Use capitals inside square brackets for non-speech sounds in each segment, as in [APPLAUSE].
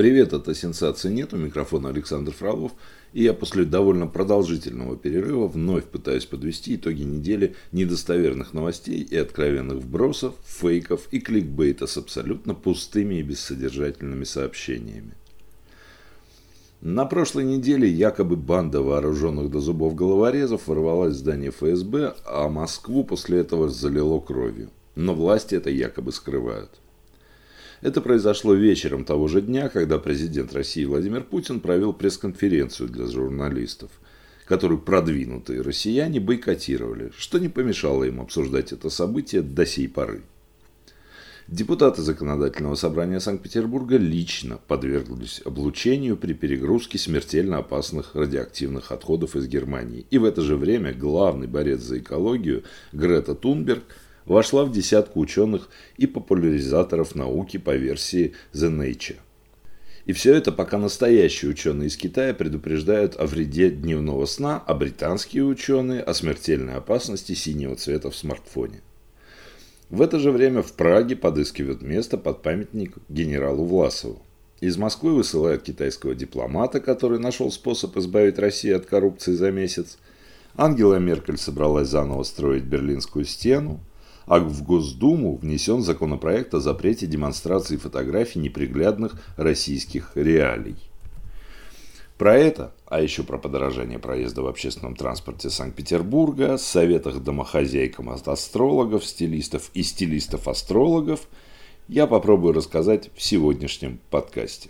Привет, это «Сенсации нет», у микрофона Александр Фролов, и я после довольно продолжительного перерыва вновь пытаюсь подвести итоги недели недостоверных новостей и откровенных вбросов, фейков и кликбейта с абсолютно пустыми и бессодержательными сообщениями. На прошлой неделе якобы банда вооруженных до зубов головорезов ворвалась в здание ФСБ, а Москву после этого залило кровью. Но власти это якобы скрывают. Это произошло вечером того же дня, когда президент России Владимир Путин провел пресс-конференцию для журналистов, которую продвинутые россияне бойкотировали, что не помешало им обсуждать это событие до сей поры. Депутаты Законодательного собрания Санкт-Петербурга лично подверглись облучению при перегрузке смертельно опасных радиоактивных отходов из Германии. И в это же время главный борец за экологию Грета Тунберг – вошла в десятку ученых и популяризаторов науки по версии The Nature. И все это пока настоящие ученые из Китая предупреждают о вреде дневного сна, а британские ученые о смертельной опасности синего цвета в смартфоне. В это же время в Праге подыскивают место под памятник генералу Власову. Из Москвы высылают китайского дипломата, который нашел способ избавить Россию от коррупции за месяц. Ангела Меркель собралась заново строить Берлинскую стену а в Госдуму внесен законопроект о запрете демонстрации фотографий неприглядных российских реалий. Про это, а еще про подорожание проезда в общественном транспорте Санкт-Петербурга, советах домохозяйкам от астрологов, стилистов и стилистов-астрологов я попробую рассказать в сегодняшнем подкасте.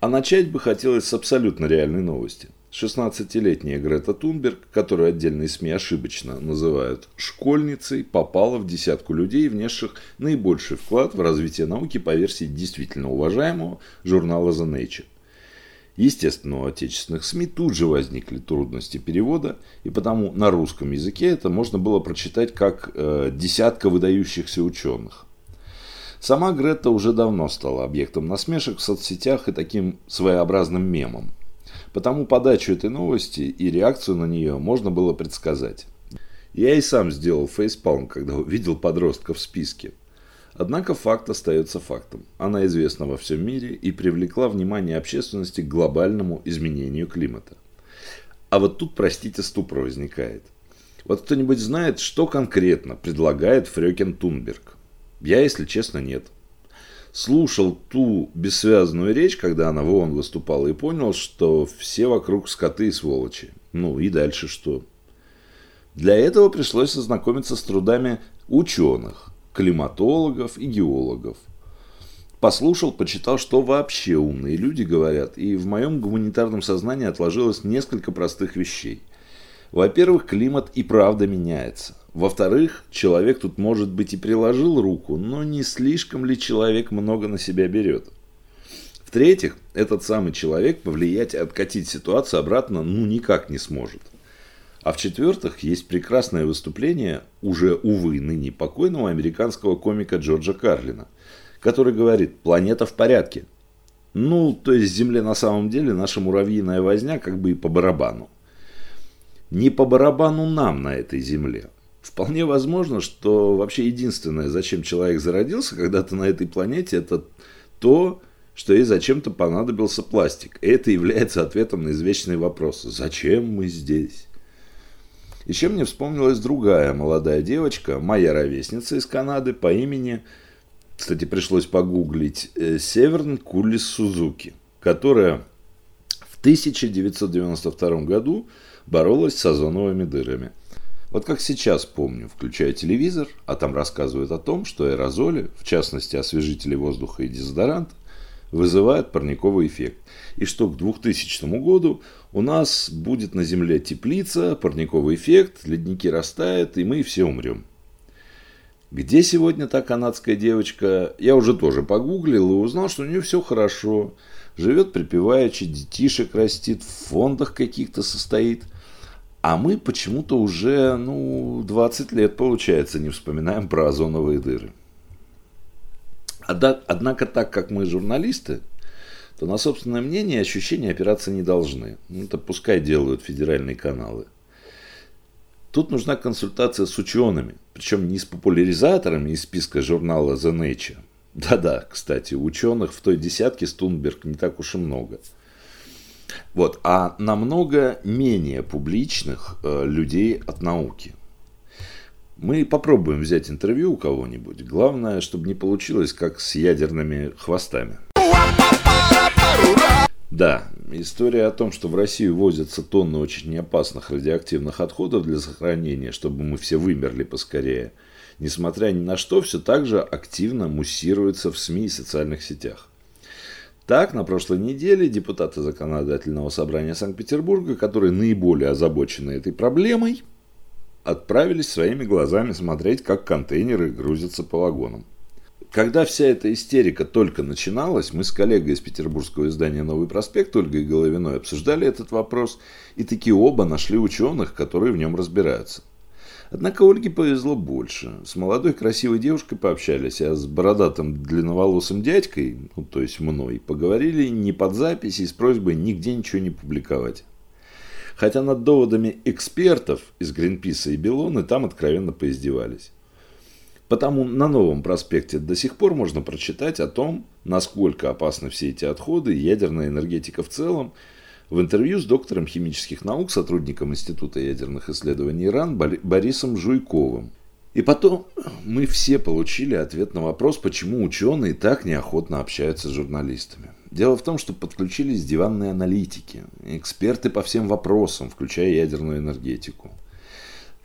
А начать бы хотелось с абсолютно реальной новости – 16-летняя Грета Тунберг, которую отдельные СМИ ошибочно называют школьницей, попала в десятку людей, внесших наибольший вклад в развитие науки по версии действительно уважаемого журнала The Nature. Естественно, у отечественных СМИ тут же возникли трудности перевода, и потому на русском языке это можно было прочитать как э, «десятка выдающихся ученых». Сама Грета уже давно стала объектом насмешек в соцсетях и таким своеобразным мемом – Потому подачу этой новости и реакцию на нее можно было предсказать. Я и сам сделал фейспалм, когда увидел подростка в списке. Однако факт остается фактом. Она известна во всем мире и привлекла внимание общественности к глобальному изменению климата. А вот тут, простите, ступор возникает. Вот кто-нибудь знает, что конкретно предлагает Фрёкен Тунберг? Я, если честно, нет слушал ту бессвязную речь, когда она в ООН выступала, и понял, что все вокруг скоты и сволочи. Ну и дальше что? Для этого пришлось ознакомиться с трудами ученых, климатологов и геологов. Послушал, почитал, что вообще умные люди говорят, и в моем гуманитарном сознании отложилось несколько простых вещей. Во-первых, климат и правда меняется. Во-вторых, человек тут, может быть, и приложил руку, но не слишком ли человек много на себя берет? В-третьих, этот самый человек повлиять и откатить ситуацию обратно ну никак не сможет. А в-четвертых, есть прекрасное выступление уже, увы, ныне покойного американского комика Джорджа Карлина, который говорит «планета в порядке». Ну, то есть Земле на самом деле наша муравьиная возня как бы и по барабану. Не по барабану нам на этой Земле, Вполне возможно, что вообще единственное, зачем человек зародился когда-то на этой планете, это то, что ей зачем-то понадобился пластик. И это является ответом на извечный вопрос. Зачем мы здесь? Еще мне вспомнилась другая молодая девочка, моя ровесница из Канады по имени, кстати, пришлось погуглить, э, Северн Кулис Сузуки, которая в 1992 году боролась с озоновыми дырами – вот как сейчас помню, включаю телевизор, а там рассказывают о том, что аэрозоли, в частности освежители воздуха и дезодорант, вызывают парниковый эффект. И что к 2000 году у нас будет на Земле теплица, парниковый эффект, ледники растают, и мы все умрем. Где сегодня та канадская девочка? Я уже тоже погуглил и узнал, что у нее все хорошо. Живет припеваючи, детишек растит, в фондах каких-то состоит. А мы почему-то уже, ну, 20 лет, получается, не вспоминаем про озоновые дыры. Однако, так как мы журналисты, то на собственное мнение ощущения опираться не должны. Ну, это пускай делают федеральные каналы. Тут нужна консультация с учеными, причем не с популяризаторами из списка журнала The Nature, Да-да, кстати, ученых в той десятке Стунберг не так уж и много. Вот, а намного менее публичных э, людей от науки. Мы попробуем взять интервью у кого-нибудь. Главное, чтобы не получилось, как с ядерными хвостами. Да, история о том, что в Россию возятся тонны очень неопасных радиоактивных отходов для сохранения, чтобы мы все вымерли поскорее, несмотря ни на что, все так же активно муссируется в СМИ и социальных сетях. Так, на прошлой неделе депутаты Законодательного собрания Санкт-Петербурга, которые наиболее озабочены этой проблемой, отправились своими глазами смотреть, как контейнеры грузятся по вагонам. Когда вся эта истерика только начиналась, мы с коллегой из петербургского издания «Новый проспект» Ольгой Головиной обсуждали этот вопрос, и такие оба нашли ученых, которые в нем разбираются. Однако Ольге повезло больше. С молодой красивой девушкой пообщались, а с бородатым длинноволосым дядькой, ну, то есть мной, поговорили не под запись и с просьбой нигде ничего не публиковать. Хотя над доводами экспертов из Гринписа и Белоны там откровенно поиздевались. Потому на новом проспекте до сих пор можно прочитать о том, насколько опасны все эти отходы, ядерная энергетика в целом, в интервью с доктором химических наук, сотрудником Института ядерных исследований ИРАН Борисом Жуйковым. И потом мы все получили ответ на вопрос, почему ученые так неохотно общаются с журналистами. Дело в том, что подключились диванные аналитики, эксперты по всем вопросам, включая ядерную энергетику.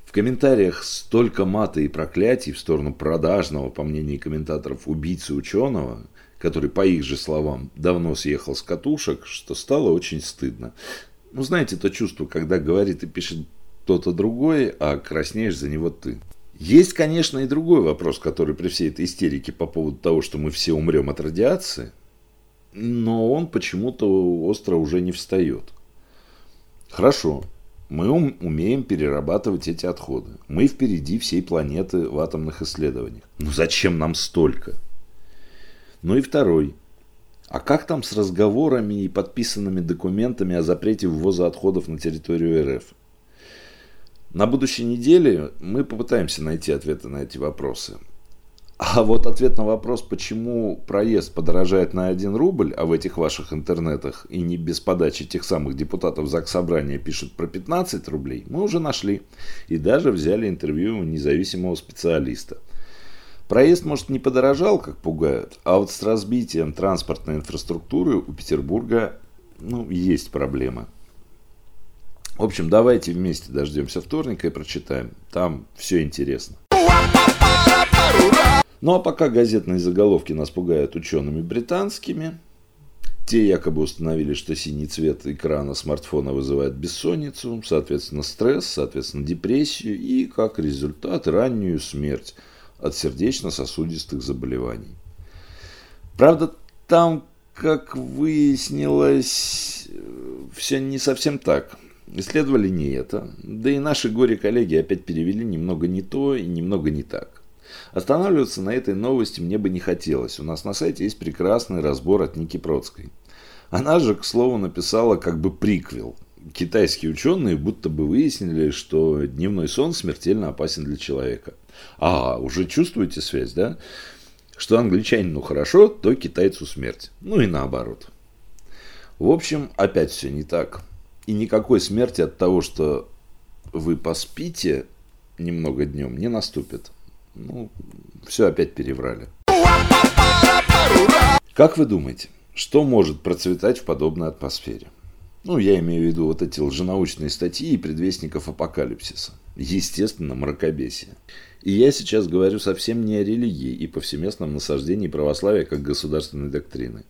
В комментариях столько мата и проклятий в сторону продажного, по мнению комментаторов, убийцы ученого, который, по их же словам, давно съехал с катушек, что стало очень стыдно. Ну, знаете, то чувство, когда говорит и пишет кто-то другой, а краснеешь за него ты. Есть, конечно, и другой вопрос, который при всей этой истерике по поводу того, что мы все умрем от радиации, но он почему-то остро уже не встает. Хорошо, мы умеем перерабатывать эти отходы. Мы впереди всей планеты в атомных исследованиях. Ну зачем нам столько? Ну и второй. А как там с разговорами и подписанными документами о запрете ввоза отходов на территорию РФ? На будущей неделе мы попытаемся найти ответы на эти вопросы. А вот ответ на вопрос, почему проезд подорожает на 1 рубль, а в этих ваших интернетах и не без подачи тех самых депутатов ЗАГС Собрания пишут про 15 рублей, мы уже нашли. И даже взяли интервью у независимого специалиста. Проезд, может, не подорожал, как пугают, а вот с разбитием транспортной инфраструктуры у Петербурга ну, есть проблемы. В общем, давайте вместе дождемся вторника и прочитаем. Там все интересно. Ну а пока газетные заголовки нас пугают учеными британскими, те якобы установили, что синий цвет экрана смартфона вызывает бессонницу, соответственно стресс, соответственно депрессию и, как результат, раннюю смерть от сердечно-сосудистых заболеваний. Правда, там, как выяснилось, все не совсем так. Исследовали не это. Да и наши горе-коллеги опять перевели немного не то и немного не так. Останавливаться на этой новости мне бы не хотелось. У нас на сайте есть прекрасный разбор от Ники Процкой. Она же, к слову, написала как бы приквел. Китайские ученые будто бы выяснили, что дневной сон смертельно опасен для человека. А, уже чувствуете связь, да? Что англичанину хорошо, то китайцу смерть. Ну и наоборот. В общем, опять все не так. И никакой смерти от того, что вы поспите немного днем, не наступит. Ну, все опять переврали. Как вы думаете, что может процветать в подобной атмосфере? Ну, я имею в виду вот эти лженаучные статьи и предвестников апокалипсиса. Естественно, мракобесие. И я сейчас говорю совсем не о религии и повсеместном насаждении православия как государственной доктрины.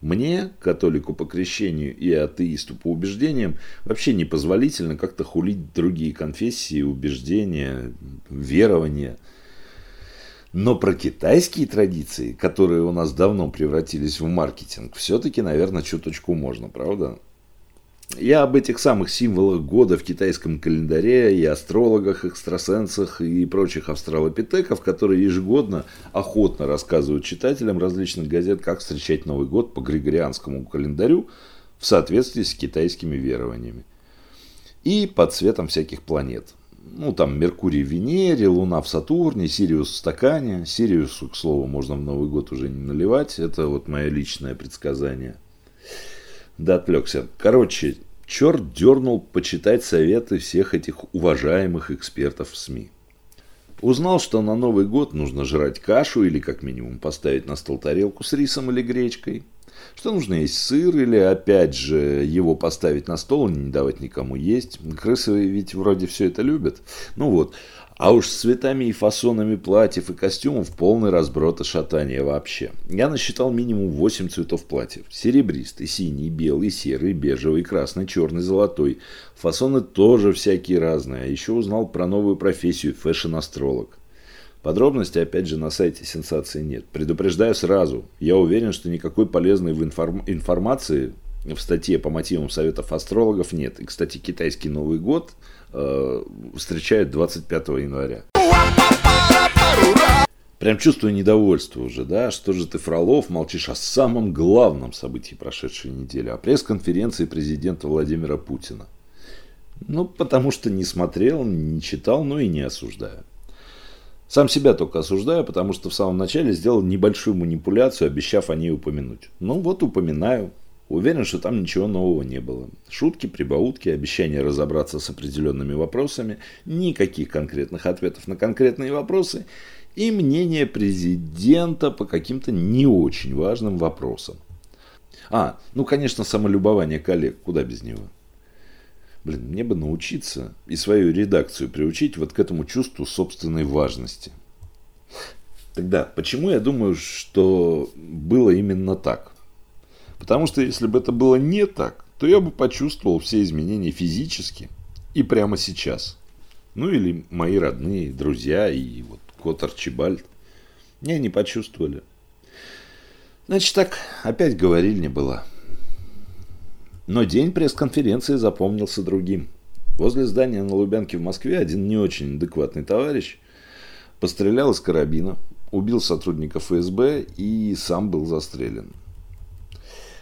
Мне, католику по крещению и атеисту по убеждениям, вообще непозволительно как-то хулить другие конфессии, убеждения, верования – но про китайские традиции, которые у нас давно превратились в маркетинг, все-таки, наверное, чуточку можно, правда? Я об этих самых символах года в китайском календаре и астрологах, экстрасенсах и прочих австралопитеков, которые ежегодно охотно рассказывают читателям различных газет, как встречать Новый год по григорианскому календарю в соответствии с китайскими верованиями и под цветом всяких планет – Ну, там Меркурий в Венере, Луна в Сатурне, Сириус в стакане. Сириусу, к слову, можно в Новый год уже не наливать. Это вот мое личное предсказание. Да, отвлекся. Короче, черт дернул почитать советы всех этих уважаемых экспертов в СМИ. Узнал, что на Новый год нужно жрать кашу или как минимум поставить на стол тарелку с рисом или гречкой. Что нужно есть сыр или опять же его поставить на стол и не давать никому есть. Крысы ведь вроде все это любят. Ну вот. А уж с цветами и фасонами платьев и костюмов полный разброд и шатание вообще. Я насчитал минимум 8 цветов платьев. Серебристый, синий, белый, серый, бежевый, красный, черный, золотой. Фасоны тоже всякие разные. А еще узнал про новую профессию – фэшн-астролог. Подробности, опять же, на сайте сенсации нет. Предупреждаю сразу. Я уверен, что никакой полезной в информ... информации в статье по мотивам советов астрологов нет. И, кстати, китайский Новый год э, встречают 25 января. Прям чувствую недовольство уже, да? Что же ты, Фролов, молчишь о самом главном событии прошедшей недели, о пресс-конференции президента Владимира Путина? Ну, потому что не смотрел, не читал, но и не осуждаю. Сам себя только осуждаю, потому что в самом начале сделал небольшую манипуляцию, обещав о ней упомянуть. Ну вот упоминаю. Уверен, что там ничего нового не было. Шутки, прибаутки, обещания разобраться с определенными вопросами, никаких конкретных ответов на конкретные вопросы и мнение президента по каким-то не очень важным вопросам. А, ну, конечно, самолюбование коллег, куда без него. Блин, мне бы научиться и свою редакцию приучить вот к этому чувству собственной важности. Тогда, почему я думаю, что было именно так? Потому что если бы это было не так, то я бы почувствовал все изменения физически и прямо сейчас. Ну или мои родные, друзья и вот кот Арчибальд. Не, не почувствовали. Значит так, опять говорили не было. Но день пресс-конференции запомнился другим. Возле здания на Лубянке в Москве один не очень адекватный товарищ пострелял из карабина, убил сотрудника ФСБ и сам был застрелен.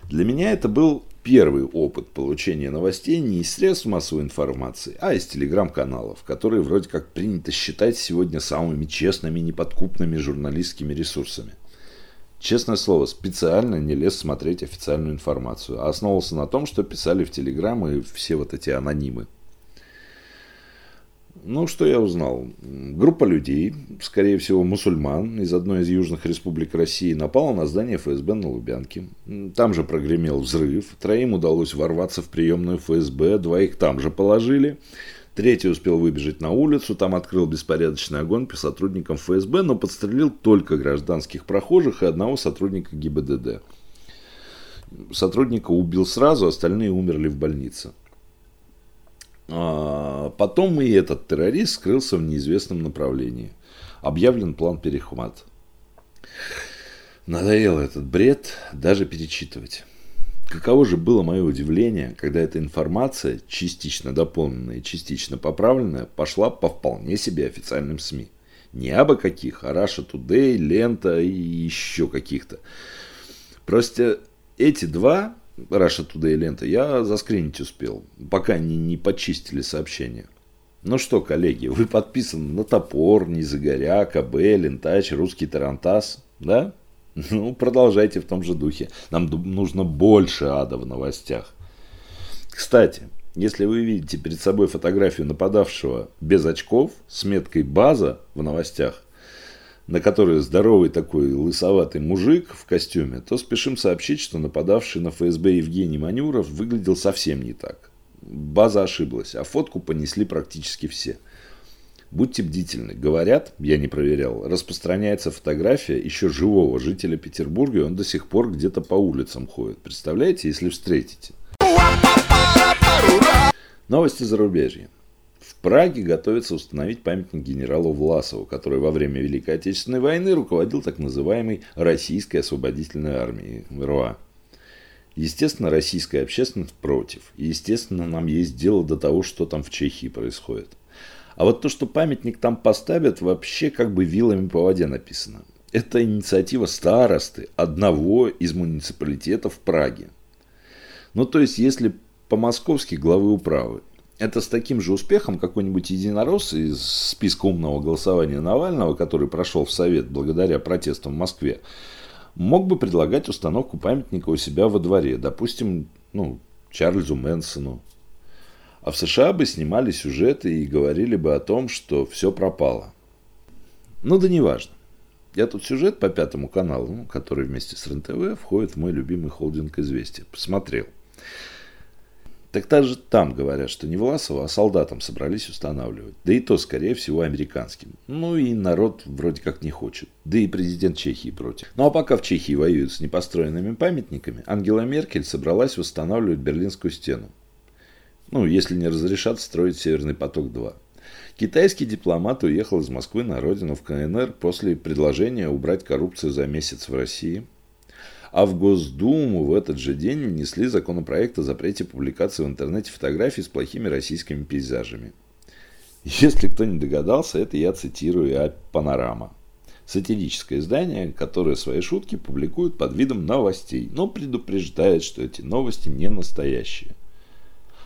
Для меня это был первый опыт получения новостей не из средств массовой информации, а из телеграм-каналов, которые вроде как принято считать сегодня самыми честными, неподкупными журналистскими ресурсами. Честное слово, специально не лез смотреть официальную информацию, а основывался на том, что писали в Телеграм и все вот эти анонимы. Ну, что я узнал? Группа людей, скорее всего, мусульман из одной из южных республик России напала на здание ФСБ на Лубянке. Там же прогремел взрыв. Троим удалось ворваться в приемную ФСБ, двоих там же положили. Третий успел выбежать на улицу, там открыл беспорядочный огонь по сотрудникам ФСБ, но подстрелил только гражданских прохожих и одного сотрудника ГИБДД. Сотрудника убил сразу, остальные умерли в больнице. А потом и этот террорист скрылся в неизвестном направлении. Объявлен план перехват. Надоело этот бред даже перечитывать. Каково же было мое удивление, когда эта информация, частично дополненная и частично поправленная, пошла по вполне себе официальным СМИ. Не абы каких, а Russia Today, Лента и еще каких-то. Просто эти два, Russia Today и Лента, я заскринить успел, пока они не почистили сообщения. Ну что, коллеги, вы подписаны на Топор, Низагоря, КБ, Лентач, Русский Тарантас, да? [LAUGHS] Ну, продолжайте в том же духе. Нам нужно больше ада в новостях. Кстати, если вы видите перед собой фотографию нападавшего без очков с меткой «база» в новостях, на которой здоровый такой лысоватый мужик в костюме, то спешим сообщить, что нападавший на ФСБ Евгений Манюров выглядел совсем не так. База ошиблась, а фотку понесли практически все – Будьте бдительны. Говорят, я не проверял, распространяется фотография еще живого жителя Петербурга, и он до сих пор где-то по улицам ходит. Представляете, если встретите? Новости зарубежья. В Праге готовится установить памятник генералу Власову, который во время Великой Отечественной войны руководил так называемой Российской освободительной армией РОА. Естественно, российская общественность против. И, естественно, нам есть дело до того, что там в Чехии происходит. А вот то, что памятник там поставят, вообще как бы вилами по воде написано. Это инициатива старосты одного из муниципалитетов в Праге. Ну, то есть, если по-московски главы управы это с таким же успехом какой-нибудь единорос из списка умного голосования Навального, который прошел в Совет благодаря протестам в Москве, мог бы предлагать установку памятника у себя во дворе, допустим, ну, Чарльзу Мэнсону. А в США бы снимали сюжеты и говорили бы о том, что все пропало. Ну да неважно. Я тут сюжет по пятому каналу, который вместе с РНТВ входит в мой любимый холдинг «Известия». Посмотрел. Так даже там говорят, что не Власова, а солдатам собрались устанавливать. Да и то, скорее всего, американским. Ну и народ вроде как не хочет. Да и президент Чехии против. Ну а пока в Чехии воюют с непостроенными памятниками, Ангела Меркель собралась устанавливать Берлинскую стену. Ну, если не разрешат строить Северный поток-2. Китайский дипломат уехал из Москвы на родину в КНР после предложения убрать коррупцию за месяц в России – а в Госдуму в этот же день внесли законопроект о запрете публикации в интернете фотографий с плохими российскими пейзажами. Если кто не догадался, это я цитирую а «Панорама». Сатирическое издание, которое свои шутки публикует под видом новостей, но предупреждает, что эти новости не настоящие.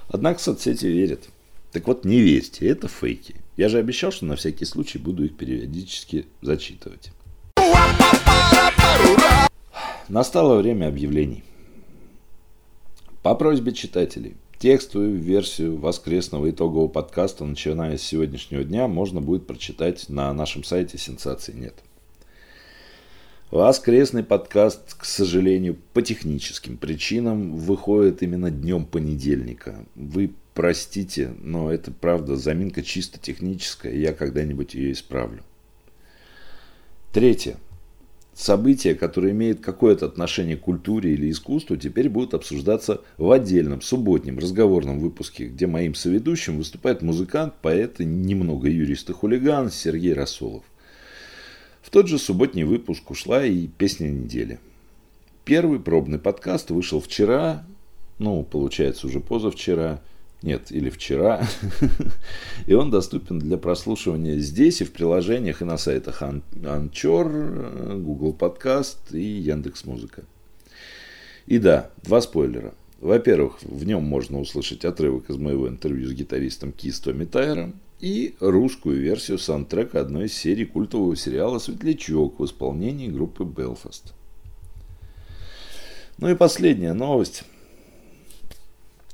Однако соцсети верят. Так вот, не верьте, это фейки. Я же обещал, что на всякий случай буду их периодически зачитывать. Настало время объявлений. По просьбе читателей, текстовую версию воскресного итогового подкаста, начиная с сегодняшнего дня, можно будет прочитать на нашем сайте «Сенсаций нет». Воскресный подкаст, к сожалению, по техническим причинам выходит именно днем понедельника. Вы простите, но это правда заминка чисто техническая, я когда-нибудь ее исправлю. Третье. События, которые имеют какое-то отношение к культуре или искусству, теперь будут обсуждаться в отдельном субботнем разговорном выпуске, где моим соведущим выступает музыкант, поэт и немного юрист и хулиган Сергей Расолов. В тот же субботний выпуск ушла и песня недели. Первый пробный подкаст вышел вчера, ну, получается, уже позавчера – нет, или вчера. [LAUGHS] и он доступен для прослушивания здесь и в приложениях и на сайтах Anchor, Google Podcast и Яндекс Музыка. И да, два спойлера. Во-первых, в нем можно услышать отрывок из моего интервью с гитаристом Кис Томми Тайером и русскую версию саундтрека одной из серий культового сериала «Светлячок» в исполнении группы Belfast. Ну и последняя новость.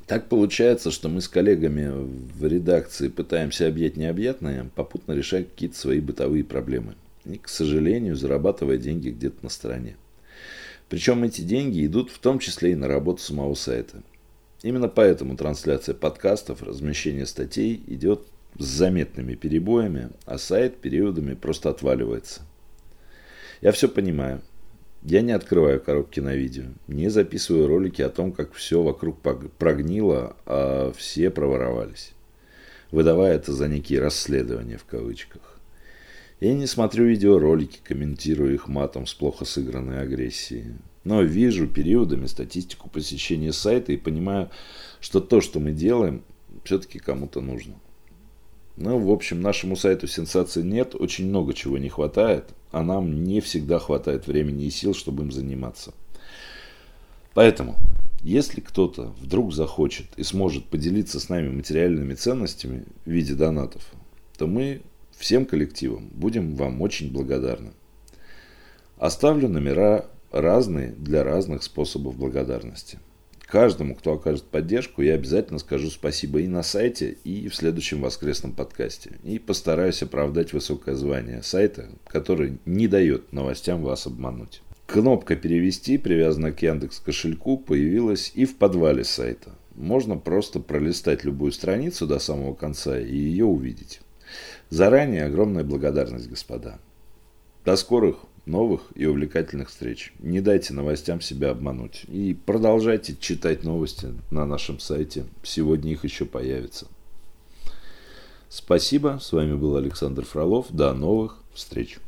Так получается, что мы с коллегами в редакции пытаемся объять необъятное, попутно решать какие-то свои бытовые проблемы. И, к сожалению, зарабатывая деньги где-то на стороне. Причем эти деньги идут в том числе и на работу самого сайта. Именно поэтому трансляция подкастов, размещение статей идет с заметными перебоями, а сайт периодами просто отваливается. Я все понимаю. Я не открываю коробки на видео, не записываю ролики о том, как все вокруг прогнило, а все проворовались, выдавая это за некие расследования в кавычках. Я не смотрю видеоролики, комментирую их матом с плохо сыгранной агрессией. Но вижу периодами статистику посещения сайта и понимаю, что то, что мы делаем, все-таки кому-то нужно. Ну, в общем, нашему сайту сенсации нет, очень много чего не хватает, а нам не всегда хватает времени и сил, чтобы им заниматься. Поэтому, если кто-то вдруг захочет и сможет поделиться с нами материальными ценностями в виде донатов, то мы всем коллективам будем вам очень благодарны. Оставлю номера разные для разных способов благодарности каждому, кто окажет поддержку, я обязательно скажу спасибо и на сайте, и в следующем воскресном подкасте. И постараюсь оправдать высокое звание сайта, который не дает новостям вас обмануть. Кнопка «Перевести», привязанная к Яндекс кошельку, появилась и в подвале сайта. Можно просто пролистать любую страницу до самого конца и ее увидеть. Заранее огромная благодарность, господа. До скорых новых и увлекательных встреч. Не дайте новостям себя обмануть. И продолжайте читать новости на нашем сайте. Сегодня их еще появится. Спасибо. С вами был Александр Фролов. До новых встреч.